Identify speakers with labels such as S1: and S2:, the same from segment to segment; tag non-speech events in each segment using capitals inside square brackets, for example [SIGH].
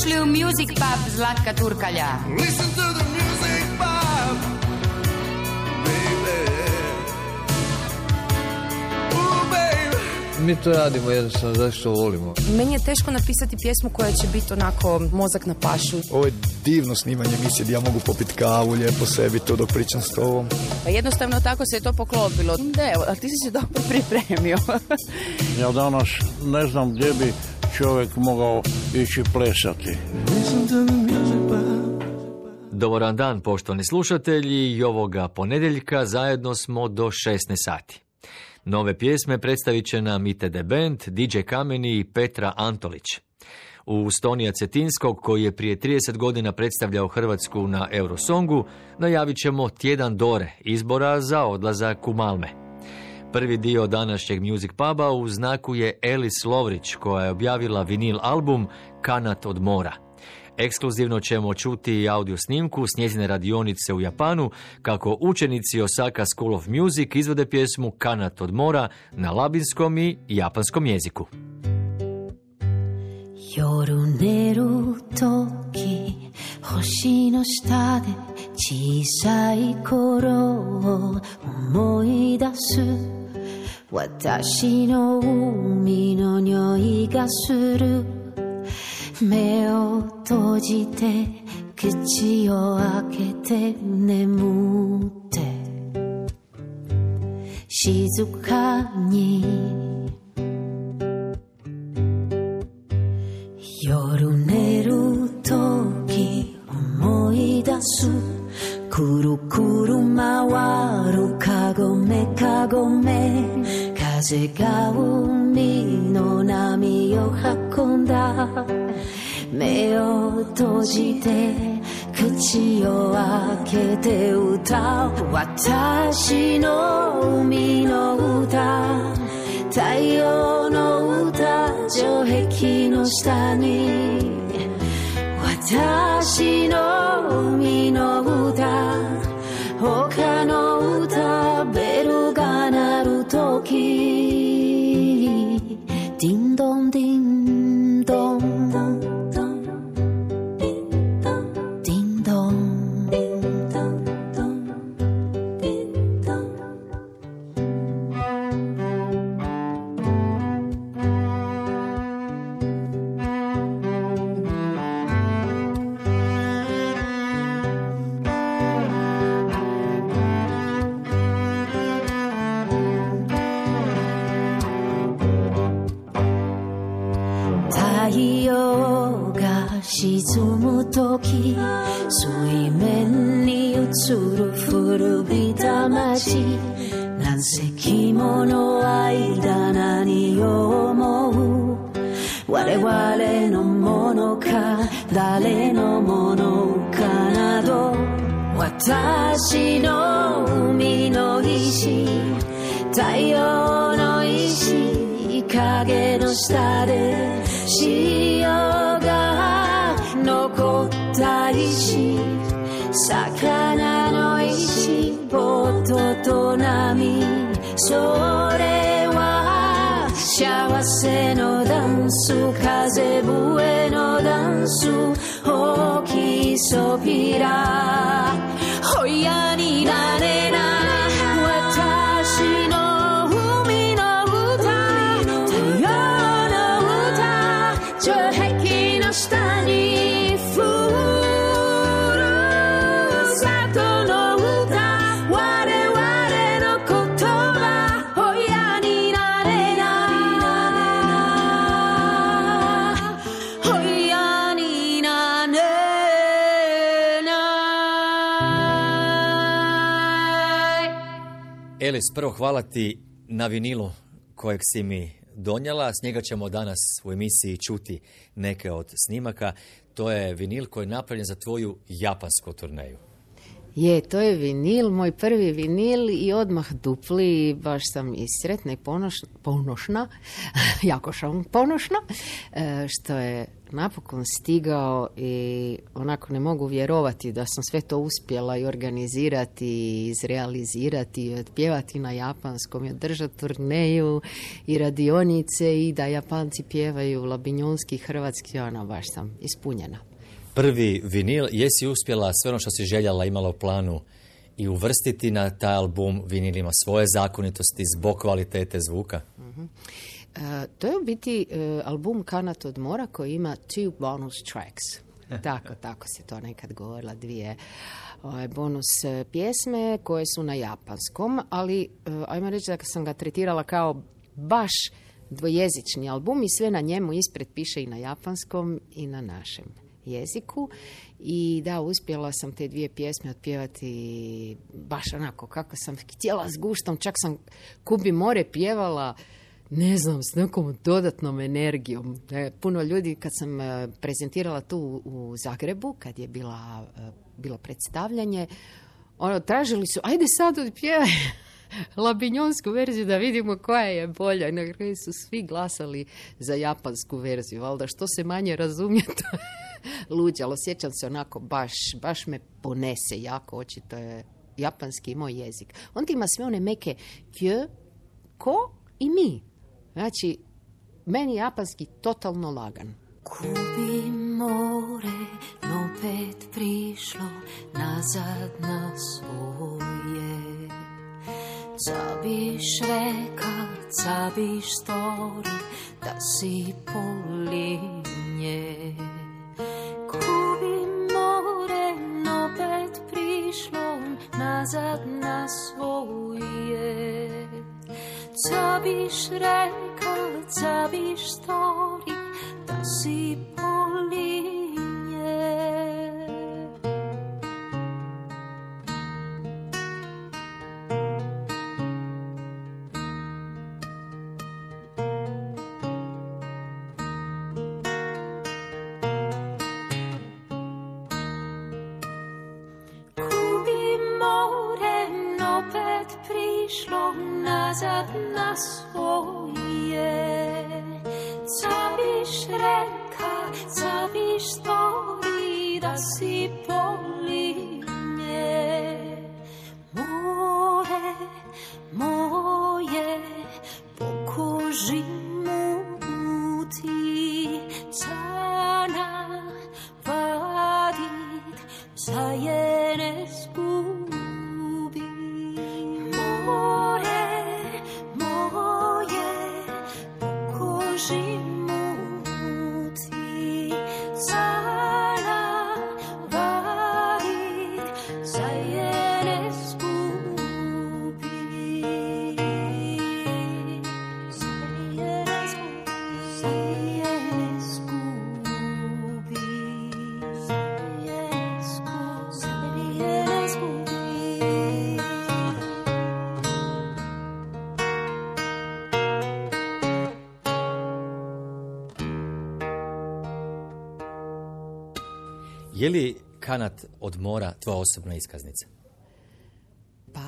S1: Dobrodošli u Music Pub Zlatka Turkalja.
S2: Listen to the music, Bob, baby. Ooh, baby.
S3: Mi to radimo jednostavno zato što volimo.
S4: Meni je teško napisati pjesmu koja će biti onako mozak na pašu.
S5: Ovo je divno snimanje emisije gdje ja mogu popiti kavu, lijepo sebi to dok pričam s tobom.
S4: Pa jednostavno tako se je to poklopilo. Da, evo, ali ti si se dobro pripremio.
S6: Ja danas ne znam gdje bi čovjek mogao ići plesati.
S7: Vam dan, poštovani slušatelji, i ovoga ponedjeljka zajedno smo do 16 sati. Nove pjesme predstavit će nam ITD Band, DJ Kameni i Petra Antolić. U Stonija Cetinskog, koji je prije 30 godina predstavljao Hrvatsku na Eurosongu, najavit ćemo tjedan Dore, izbora za odlazak u Malme. Prvi dio današnjeg Music Puba u znaku je Elis Lovrić, koja je objavila vinil album Kanat od mora. Ekskluzivno ćemo čuti audio snimku s njezine radionice u Japanu, kako učenici Osaka School of Music izvode pjesmu Kanat od mora na labinskom i japanskom jeziku.
S8: 夜寝る時星の下で小さい頃を思い出す 私の海の匂いがする。目を閉じて口を開けて眠って。静かに。夜寝る時思い出す。くるくる回るかごめかごめ。風が海の波を運んだ。目を閉じて口を開けて歌う。私の海の歌。太陽の歌城壁の下に。私の海の歌。他の歌ベルが鳴る時ディンドンディ sore wa Shawa se no dansu Kaze bue no dansu Oki sopira Oya oh, yeah.
S7: Elis, prvo hvala ti na vinilu kojeg si mi donijela. S njega ćemo danas u emisiji čuti neke od snimaka. To je vinil koji je napravljen za tvoju japansku turneju.
S9: Je, to je vinil, moj prvi vinil i odmah dupli baš sam i sretna i ponoš- ponošna, [LAUGHS] jako sam ponošna, e, što je napokon stigao i onako ne mogu vjerovati da sam sve to uspjela i organizirati i izrealizirati i otpjevati na japanskom i održati turneju i radionice i da Japanci pjevaju labinjonski, hrvatski, ono, baš sam ispunjena.
S7: Prvi vinil, jesi uspjela sve ono što si željela, imala u planu i uvrstiti na taj album vinilima svoje zakonitosti zbog kvalitete zvuka?
S9: E, to je u biti e, album Kanat od mora koji ima two bonus tracks. [LAUGHS] tako, tako se to nekad govorila, dvije ovaj, bonus e, pjesme koje su na japanskom, ali ajmo reći da sam ga tretirala kao baš dvojezični album i sve na njemu ispred piše i na japanskom i na našem jeziku i da, uspjela sam te dvije pjesme otpjevati baš onako kako sam htjela s guštom, čak sam Kubi more pjevala ne znam, s nekom dodatnom energijom. E, puno ljudi kad sam e, prezentirala tu u Zagrebu, kad je bila, e, bilo predstavljanje, ono, tražili su, ajde sad odpjevaj [LAUGHS] labinjonsku verziju da vidimo koja je bolja. I na kraju su svi glasali za japansku verziju, valjda što se manje razumije, to luđalo. Sjećam se onako, baš, baš me ponese jako, očito je japanski moj jezik. On ima sve one meke kjö, ko i mi. Znači, meni japanski totalno lagan.
S8: Kubi more, no prišlo nazad na svoje. Co biš reka, co biš stori, da si polinje. Prišlo nazad na svoje. Co biš rekao, co biš stori, da si polinje. she
S7: Je li kanat od mora tvoja osobna iskaznica?
S9: Pa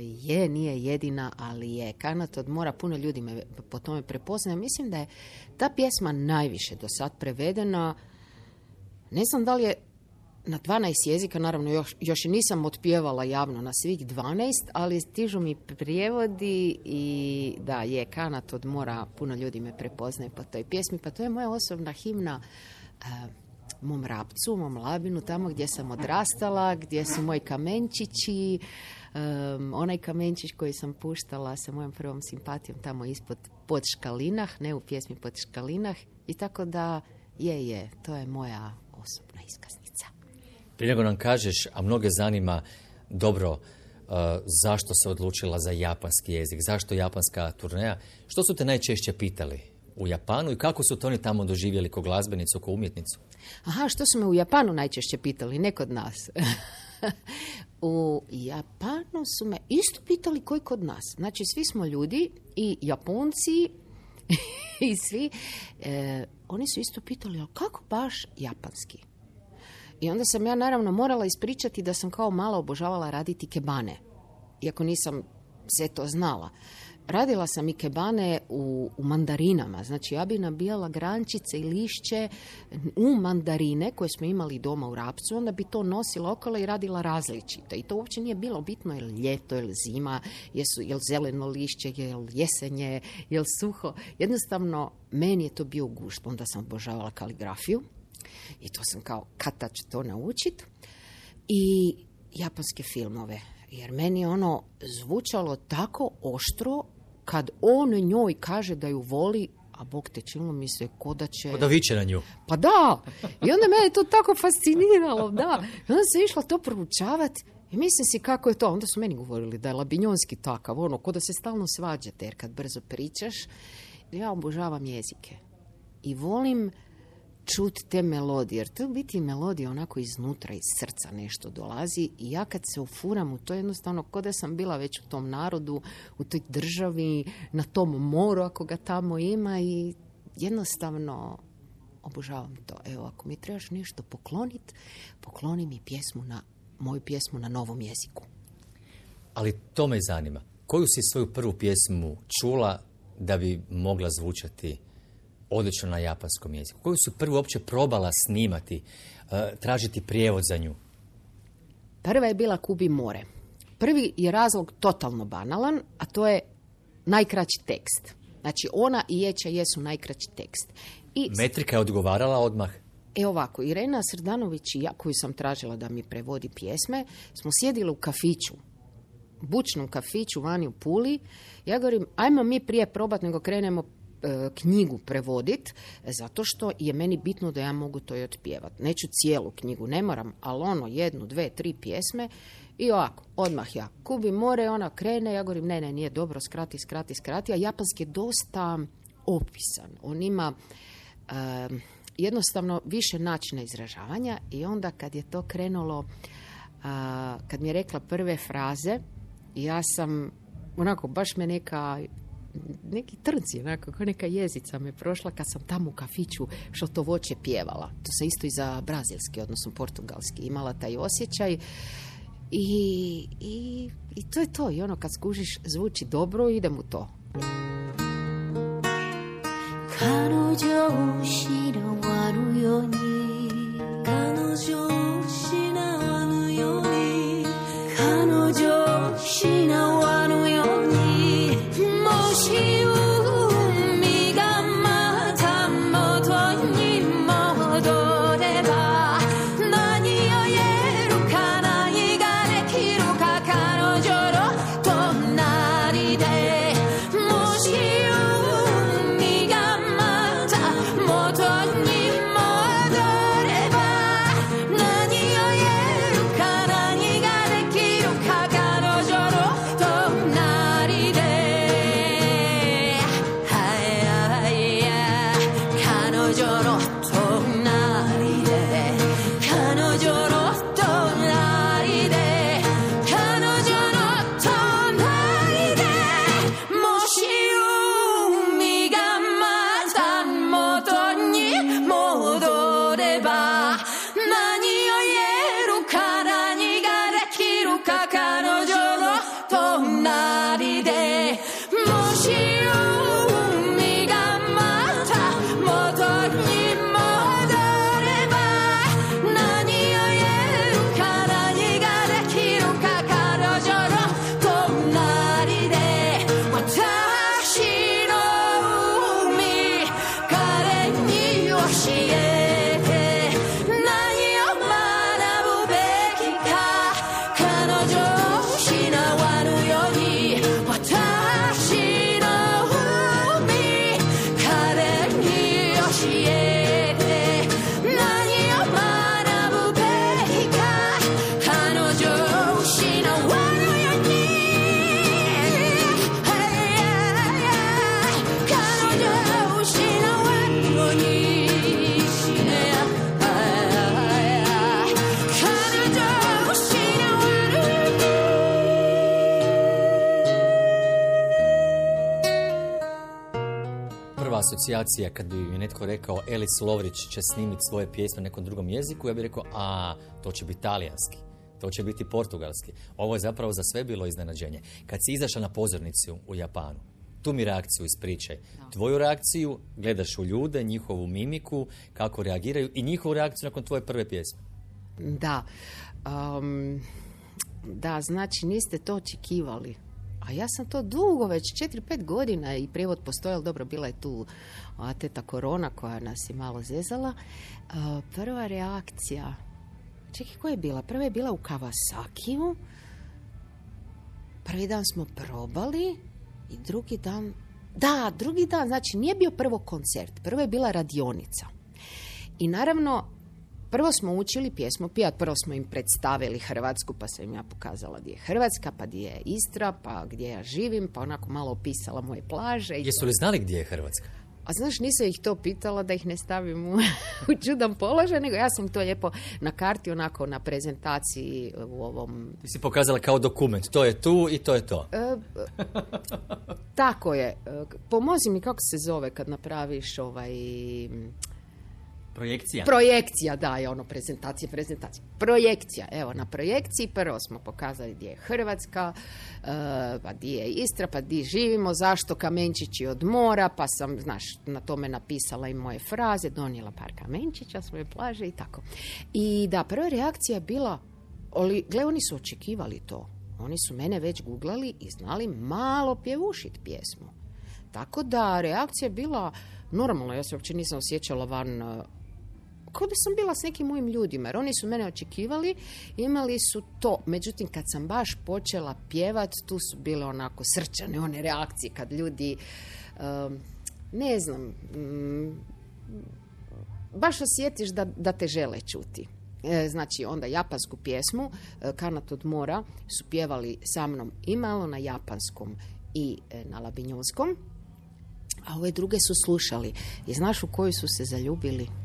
S9: je, nije jedina, ali je. Kanat od mora, puno ljudi me po tome prepoznaje. Mislim da je ta pjesma najviše do sad prevedena. Ne znam da li je na 12 jezika, naravno još, još i nisam otpjevala javno na svih 12, ali stižu mi prijevodi i da je kanat od mora, puno ljudi me prepoznaje po toj pjesmi, pa to je moja osobna himna eh, mom rapcu, mom labinu, tamo gdje sam odrastala, gdje su moji kamenčići, em, onaj kamenčić koji sam puštala sa mojom prvom simpatijom tamo ispod pod škalinah, ne u pjesmi pod škalinah, i tako da je, je, to je moja osobna iskaznica.
S7: Prije nego nam kažeš, a mnoge zanima dobro uh, zašto se odlučila za japanski jezik, zašto japanska turneja, što su te najčešće pitali u Japanu i kako su to oni tamo doživjeli ko glazbenicu, ko umjetnicu?
S9: Aha, što su me u Japanu najčešće pitali, ne kod nas. [LAUGHS] u Japanu su me isto pitali koji kod nas. Znači, svi smo ljudi i Japonci [LAUGHS] i svi. E, oni su isto pitali, ali kako baš japanski? I onda sam ja naravno morala ispričati da sam kao mala obožavala raditi kebane. Iako nisam sve to znala. Radila sam i kebane u, u mandarinama, znači ja bi nabijala grančice i lišće u mandarine koje smo imali doma u Rapcu, onda bi to nosila okolo i radila različito. I to uopće nije bilo bitno je ljeto, je zima, jesu, je li zeleno lišće, je li jesenje, je suho. Jednostavno, meni je to bio gušt. Onda sam obožavala kaligrafiju i to sam kao kata ću to naučit. I japanske filmove. Jer meni je ono zvučalo tako oštro kad on njoj kaže da ju voli, a Bog te činilo mi se ko da će...
S7: Ko da viče na nju.
S9: Pa da! I onda mene to tako fasciniralo, da. I onda sam išla to proučavati i mislim si kako je to. Onda su meni govorili da je labinjonski takav, ono, ko da se stalno svađate, jer kad brzo pričaš, ja obožavam jezike. I volim čut te melodije, jer to biti melodija onako iznutra, iz srca nešto dolazi i ja kad se ufuram u to jednostavno ko da sam bila već u tom narodu, u toj državi, na tom moru ako ga tamo ima i jednostavno obožavam to. Evo, ako mi trebaš nešto poklonit, pokloni mi pjesmu na, moju pjesmu na novom jeziku.
S7: Ali to me zanima. Koju si svoju prvu pjesmu čula da bi mogla zvučati odlično na japanskom jeziku? Koju su prvu uopće probala snimati, e, tražiti prijevod za nju?
S9: Prva je bila Kubi more. Prvi je razlog totalno banalan, a to je najkraći tekst. Znači, ona i Jeća jesu najkraći tekst. I
S7: Metrika je odgovarala odmah.
S9: E ovako, Irena Srdanović i ja, koju sam tražila da mi prevodi pjesme, smo sjedili u kafiću, bučnom kafiću vani u Puli. Ja govorim, ajmo mi prije probat nego krenemo knjigu prevodit, zato što je meni bitno da ja mogu to i otpjevat. Neću cijelu knjigu, ne moram, ali ono, jednu, dve, tri pjesme i ovako, odmah ja. Kubi more, ona krene, ja govorim, ne, ne, nije dobro, skrati, skrati, skrati, a japanski je dosta opisan. On ima e, jednostavno više načina izražavanja i onda kad je to krenulo, a, kad mi je rekla prve fraze, ja sam onako baš me neka neki trnci, onako, kao neka jezica me prošla kad sam tamo u kafiću što to voće pjevala. To se isto i za brazilski, odnosno portugalski, imala taj osjećaj. I, i, I to je to. I ono kad skužiš zvuči dobro, idem u to.
S8: 彼
S7: Prva asocijacija kad bi mi netko rekao Elis Lovrić će snimiti svoje pjesme na nekom drugom jeziku, ja bih rekao, a, to će biti talijanski, to će biti portugalski. Ovo je zapravo za sve bilo iznenađenje. Kad si izašla na pozornicu u Japanu, Tu mi reakciju ispričaj. Tvoju reakciju, gledaš u ljude, njihovu mimiku, kako reagiraju i njihovu reakciju nakon tvoje prve pjesme.
S9: Da. Um, da, znači niste to očekivali. A ja sam to dugo, već 4-5 godina i prijevod postoji, ali dobro, bila je tu a, teta korona koja nas je malo zezala. A, prva reakcija, čekaj, koja je bila? Prva je bila u Kawasakiju. Prvi dan smo probali i drugi dan... Da, drugi dan, znači nije bio prvo koncert, prvo je bila radionica. I naravno, Prvo smo učili pjesmu pijat, prvo smo im predstavili Hrvatsku, pa sam im ja pokazala gdje je Hrvatska, pa gdje je Istra, pa gdje ja živim, pa onako malo opisala moje plaže. I
S7: Jesu li znali gdje je Hrvatska?
S9: A znaš, nisam ih to pitala da ih ne stavim u, [LAUGHS] u čudan položaj, nego ja sam to lijepo na karti, onako na prezentaciji u ovom...
S7: Ti si pokazala kao dokument, to je tu i to je to.
S9: E, tako je. E, Pomozi mi kako se zove kad napraviš ovaj...
S7: Projekcija.
S9: Projekcija, da, je ono prezentacija, prezentacija. Projekcija, evo, na projekciji prvo smo pokazali gdje je Hrvatska, e, pa gdje je Istra, pa gdje živimo, zašto kamenčići od mora, pa sam, znaš, na tome napisala i moje fraze, donijela par kamenčića, svoje plaže i tako. I da, prva reakcija je bila, gle, oni su očekivali to. Oni su mene već googlali i znali malo pjevušit pjesmu. Tako da reakcija je bila normalno, ja se uopće nisam osjećala van e, kao da sam bila s nekim mojim ljudima, jer oni su mene očekivali, imali su to. Međutim, kad sam baš počela pjevat, tu su bile onako srčane one reakcije kad ljudi, ne znam, mm, baš osjetiš da, da te žele čuti. E, Znači, onda japansku pjesmu, e, Kanat od mora, su pjevali sa mnom i malo na japanskom i e, na labinjonskom, a ove druge su slušali. I znaš u koju su se zaljubili?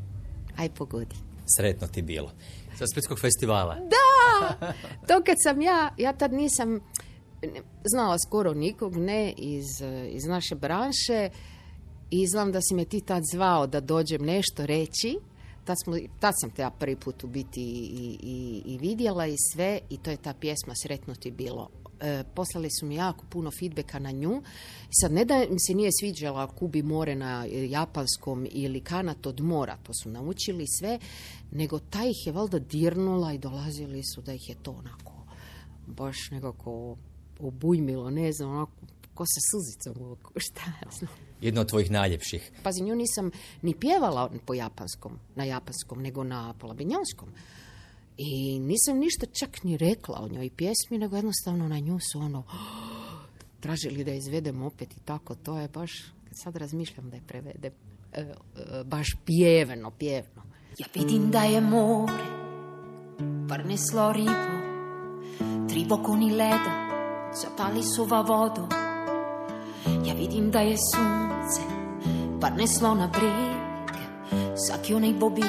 S9: Aj pogodi.
S7: Sretno ti bilo. Sa Splitskog festivala.
S9: Da! To kad sam ja, ja tad nisam znala skoro nikog, ne, iz, iz naše branše i znam da si me ti tad zvao da dođem nešto reći. Tad, smo, tad sam te ja prvi put u biti i, i, i vidjela i sve i to je ta pjesma Sretno ti bilo. E, poslali su mi jako puno feedbacka na nju. Sad, ne da mi se nije sviđala Kubi more na japanskom ili kanat od mora, to su naučili sve, nego ta ih je valjda dirnula i dolazili su da ih je to onako baš nekako obujmilo, ne znam, onako ko sa suzicom u oku, [LAUGHS] šta ja znam.
S7: Jedno od tvojih najljepših.
S9: Pazi, nju nisam ni pjevala po japanskom, na japanskom, nego na polabinjonskom. I nisam ništa čak ni rekla o njoj pjesmi, nego jednostavno na nju su ono tražili da izvedem opet i tako. To je baš, sad razmišljam da je prevedem, e, e, baš pjevno, pjevno.
S8: Ja vidim da je more Prneslo ribo Tri bokoni leda Zapali su va vodu Ja vidim da je sunce Prneslo na breg Saki onaj bobić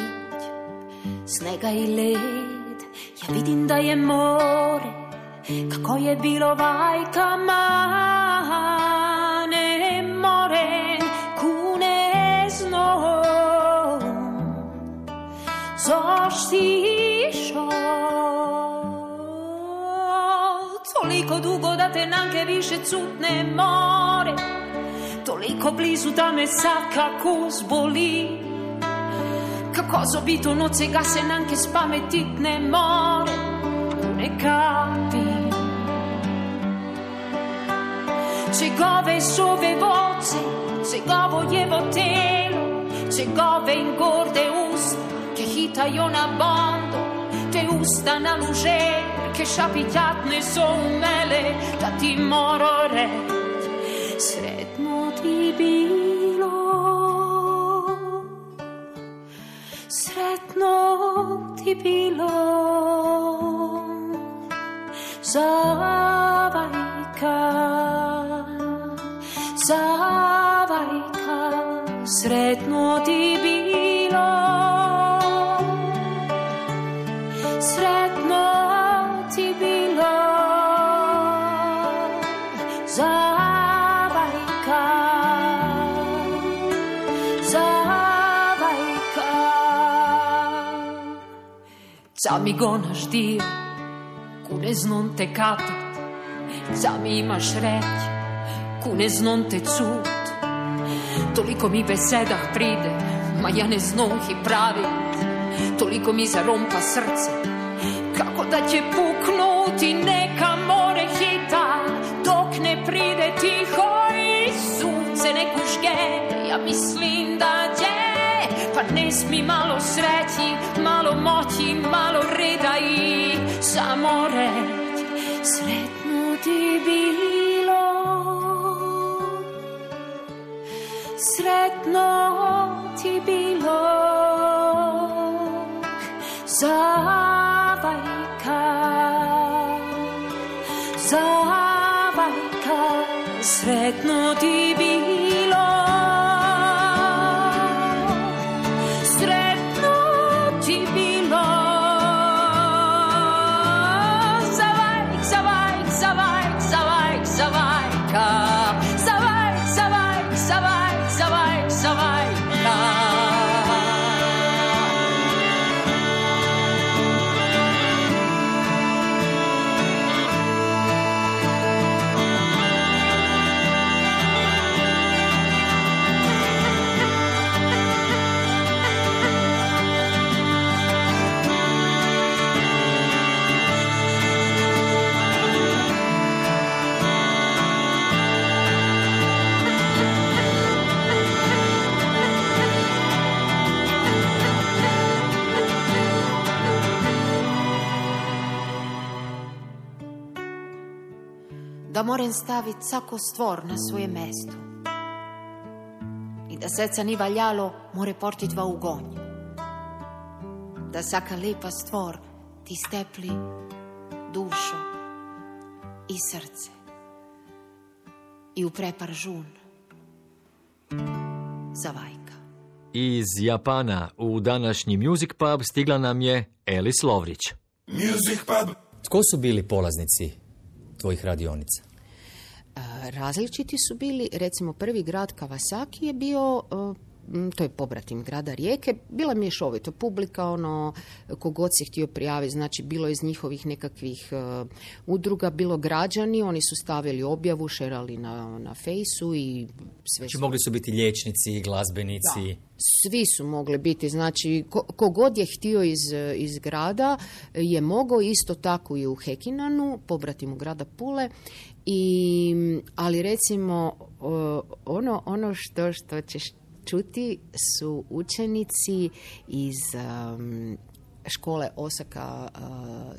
S8: Snega i led vidim da je more Kako je bilo vajka mane More kune znom Zaštišao Toliko dugo da te nanke više cutne more Toliko blizu da me svakako zboli Kako zobito noce ga se nanke spametit ne more. Ne kapi Cegove sove voce Cegovo jevo telo Cegove ingorde usta Che hitaju na bando Te usta na luže Che šapitjatne su umele Da ti moro reći Sretno ti bilo ti pilon Zavaika Zavaika Sretno ti bilo Ca mi gonaš Kune znon te kapit Ca mi imaš reć kune znon te cut. Toliko mi besedah pride, ma ja ne znam ih pravit. Toliko mi zarompa srce, kako da će puknuti neka more hita, dok ne pride tiho i sunce ne kuške. Ja mislim da će, pa ne smi malo sreći, malo moći, malo reda i samo reći, sretno ti bilo. Sretno ti bilo Zavajka Zavajka Sretno
S9: da moram staviti svako stvor na svoje mesto. I da seca ni valjalo, more portit va u gonj. Da saka lepa stvor ti stepli dušo i srce. I u prepar žun. Zavajka.
S10: Iz Japana u današnji Music Pub stigla nam je Elis Lovrić.
S2: Music Pub.
S7: Tko su bili polaznici tvojih radionica?
S9: Različiti su bili, recimo prvi grad Kawasaki je bio, e, to je pobratim grada Rijeke, bila mješovita publika, ono, kogod se htio prijaviti, znači bilo iz njihovih nekakvih e, udruga, bilo građani, oni su stavili objavu, šerali na, na fejsu i sve
S7: Znači
S9: su
S7: mogli su biti liječnici, glazbenici.
S9: svi su mogli biti, znači ko, kogod je htio iz, iz grada je mogao isto tako i u Hekinanu, pobratimu grada Pule, i, ali recimo ono, ono što, što ćeš čuti su učenici iz um, škole Osaka uh,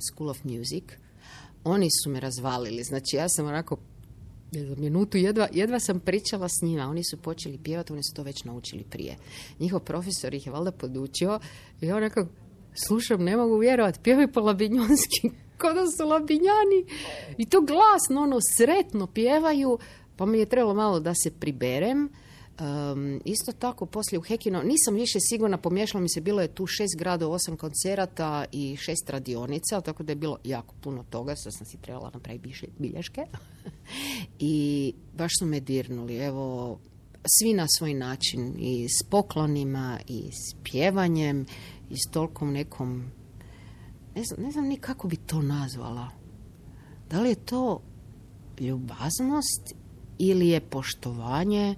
S9: School of Music. Oni su me razvalili, znači ja sam onako minutu jedva, jedva sam pričala s njima. Oni su počeli pjevati, oni su to već naučili prije. Njihov profesor ih je valjda podučio i ja onako slušam, ne mogu vjerovati, pjevaju po labinjonski, [LAUGHS] kao da su labinjani. I to glasno, ono, sretno pjevaju, pa mi je trebalo malo da se priberem. Um, isto tako, poslije u Hekino, nisam više sigurna, pomiješalo mi se, bilo je tu šest gradova, osam koncerata i šest radionica, tako da je bilo jako puno toga, sad sam si trebala napraviti bilješke. [LAUGHS] I baš su me dirnuli, evo, svi na svoj način, i s poklonima, i s pjevanjem, i s tolkom nekom, ne znam, ne znam ni kako bi to nazvala. Da li je to ljubaznost ili je poštovanje,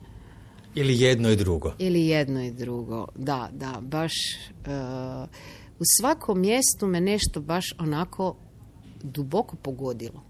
S7: Ili jedno i drugo.
S9: ili jedno i drugo. Da, da, baš e, u svakom mjestu me nešto baš onako duboko pogodilo.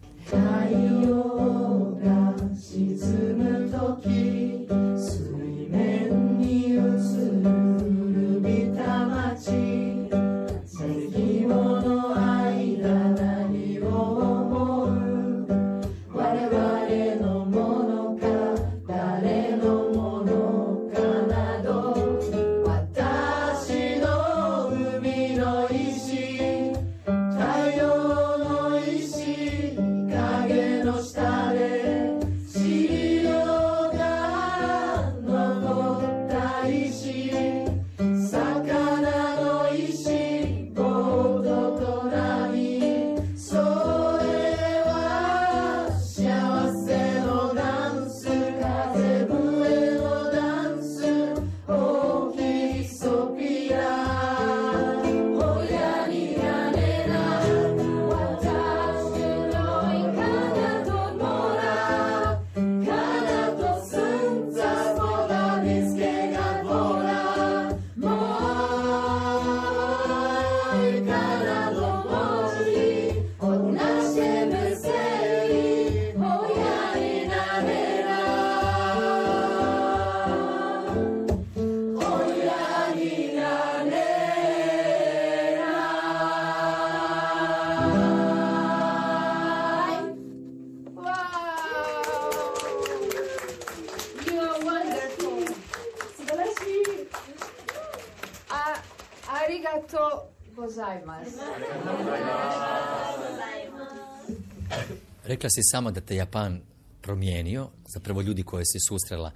S7: Rekla si sama da te Japan promijenio, zapravo ljudi koje si susrela.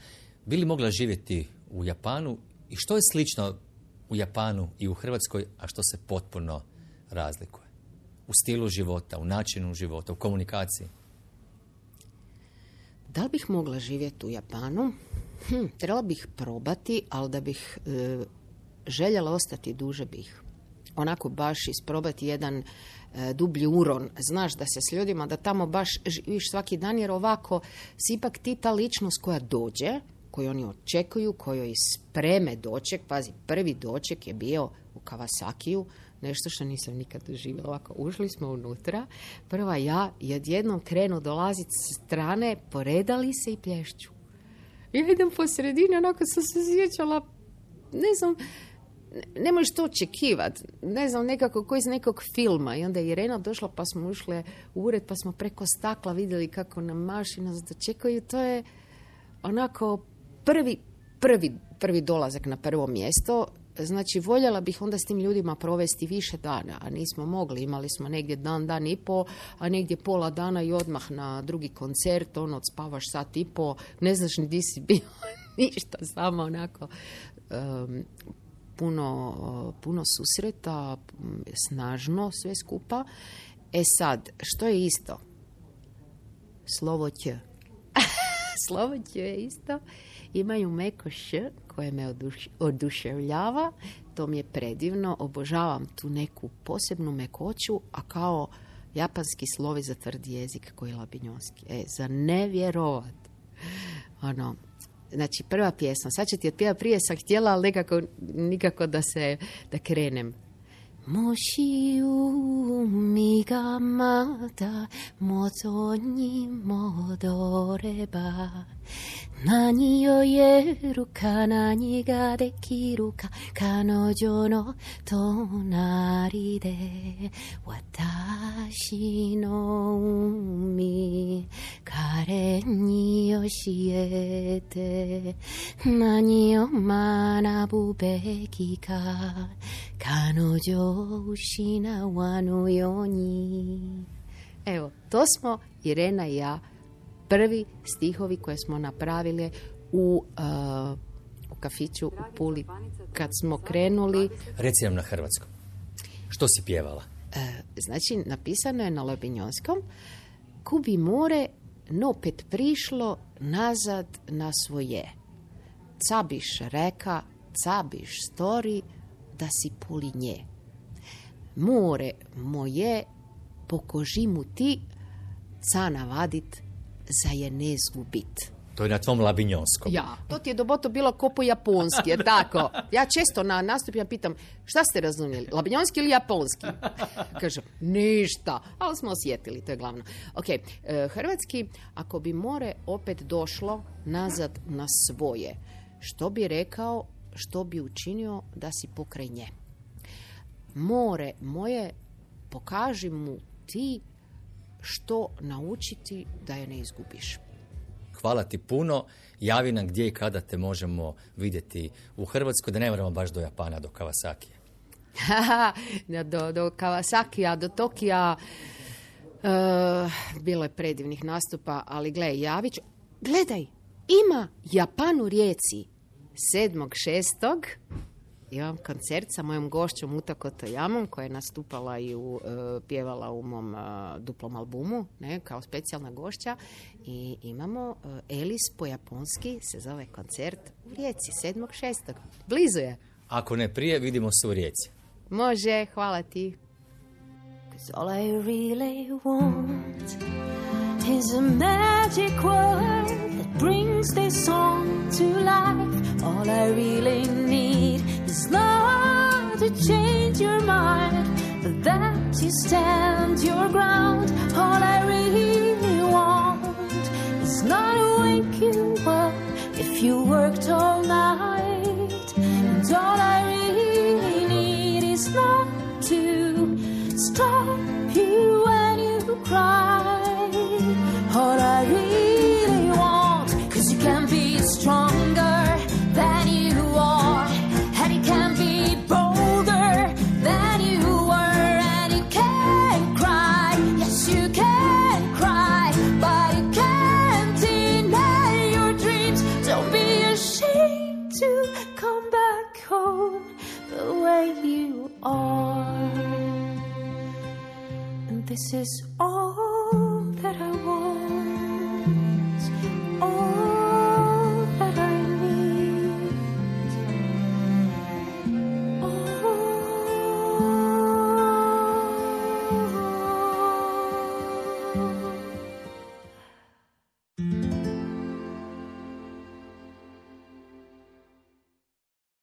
S7: Bili mogla živjeti u Japanu i što je slično u Japanu i u Hrvatskoj, a što se potpuno razlikuje? U stilu života, u načinu života, u komunikaciji?
S9: Da li bih mogla živjeti u Japanu? Hm, trebala bih probati, ali da bih e, željela ostati duže bih. Onako baš isprobati jedan e, dublji uron. Znaš da se s ljudima, da tamo baš živiš svaki dan, jer ovako si ipak ti ta ličnost koja dođe, koju oni očekuju, kojoj spreme doček. Pazi, prvi doček je bio u Kawasakiju, nešto što nisam nikad doživjela. Ovako, ušli smo unutra, prva ja i odjednom krenu dolaziti s strane, poredali se i plješću. Ja idem po sredini, onako sam se sjećala, ne znam, ne- možeš to očekivati. Ne znam, nekako ko iz nekog filma. I onda je Irena došla pa smo ušle u ured pa smo preko stakla vidjeli kako nam maši nas dočekaju. To je onako prvi, prvi, prvi dolazak na prvo mjesto. Znači, voljela bih onda s tim ljudima provesti više dana, a nismo mogli. Imali smo negdje dan, dan i po, a negdje pola dana i odmah na drugi koncert, ono, spavaš sat i po, ne znaš ni di si bio, [LAUGHS] ništa, samo onako em, puno, puno susreta, snažno sve skupa. E sad, što je isto? Slovo Ć. [LAUGHS] Slovo Ć je isto. Imaju meko Š koje me oduš- oduševljava. To mi je predivno. Obožavam tu neku posebnu mekoću, a kao japanski slovi za tvrdi jezik koji je labinjonski. E, za ne vjerovat. Ono, znači prva pjesma, sad će ti otpjeva prije sam htjela, ali nekako, nikako da se, da krenem. Moshi umi ga mata, moto njim modoreba. 何を言えるか何ができるか彼女の隣で私の海彼に教えて何を学ぶべきか彼女を失わぬように。Evo, to smo Irena i ja prvi stihovi koje smo napravili u, uh, u kafiću u Puli kad smo krenuli.
S7: Reci nam na hrvatskom. Što si pjevala?
S9: E, znači, napisano je na Lobinjonskom Kubi more, no opet prišlo nazad na svoje. Cabiš reka, cabiš stori, da si puli nje. More moje, pokoži mu ti, ca navadit, za je ne zgubit.
S7: To je na tvom labinjonskom.
S9: Ja. To ti je doboto bilo ko po japonski, jer tako? Ja često na nastupima pitam, šta ste razumjeli, labinjonski ili japonski? Kažem, ništa, ali smo osjetili, to je glavno. Ok, e, hrvatski, ako bi more opet došlo nazad na svoje, što bi rekao, što bi učinio da si pokraj nje? More moje, pokaži mu ti što naučiti da je ne izgubiš.
S7: Hvala ti puno. Javi nam gdje i kada te možemo vidjeti u Hrvatskoj, da ne moramo baš do Japana, do Kawasakija. [LAUGHS]
S9: do, do Kawasakija, do Tokija. E, bilo je predivnih nastupa, ali gle, Javić, gledaj, ima Japan u rijeci. 7.6. imam koncert sa mojom gošćom Utako Toyamom, koja je nastupala i u, e, pjevala u mom e, duplom albumu, ne, kao specijalna gošća. I imamo e, Elis po japonski, se zove koncert u rijeci, 7.6. Blizu je.
S7: Ako ne prije, vidimo se u rijeci.
S9: Može, hvala ti.
S8: Cause all I really want is a magic word that brings this song to life. All I really need It's not to change your mind, but that you stand your ground. All I really want is not to wake you up if you worked all night. And all I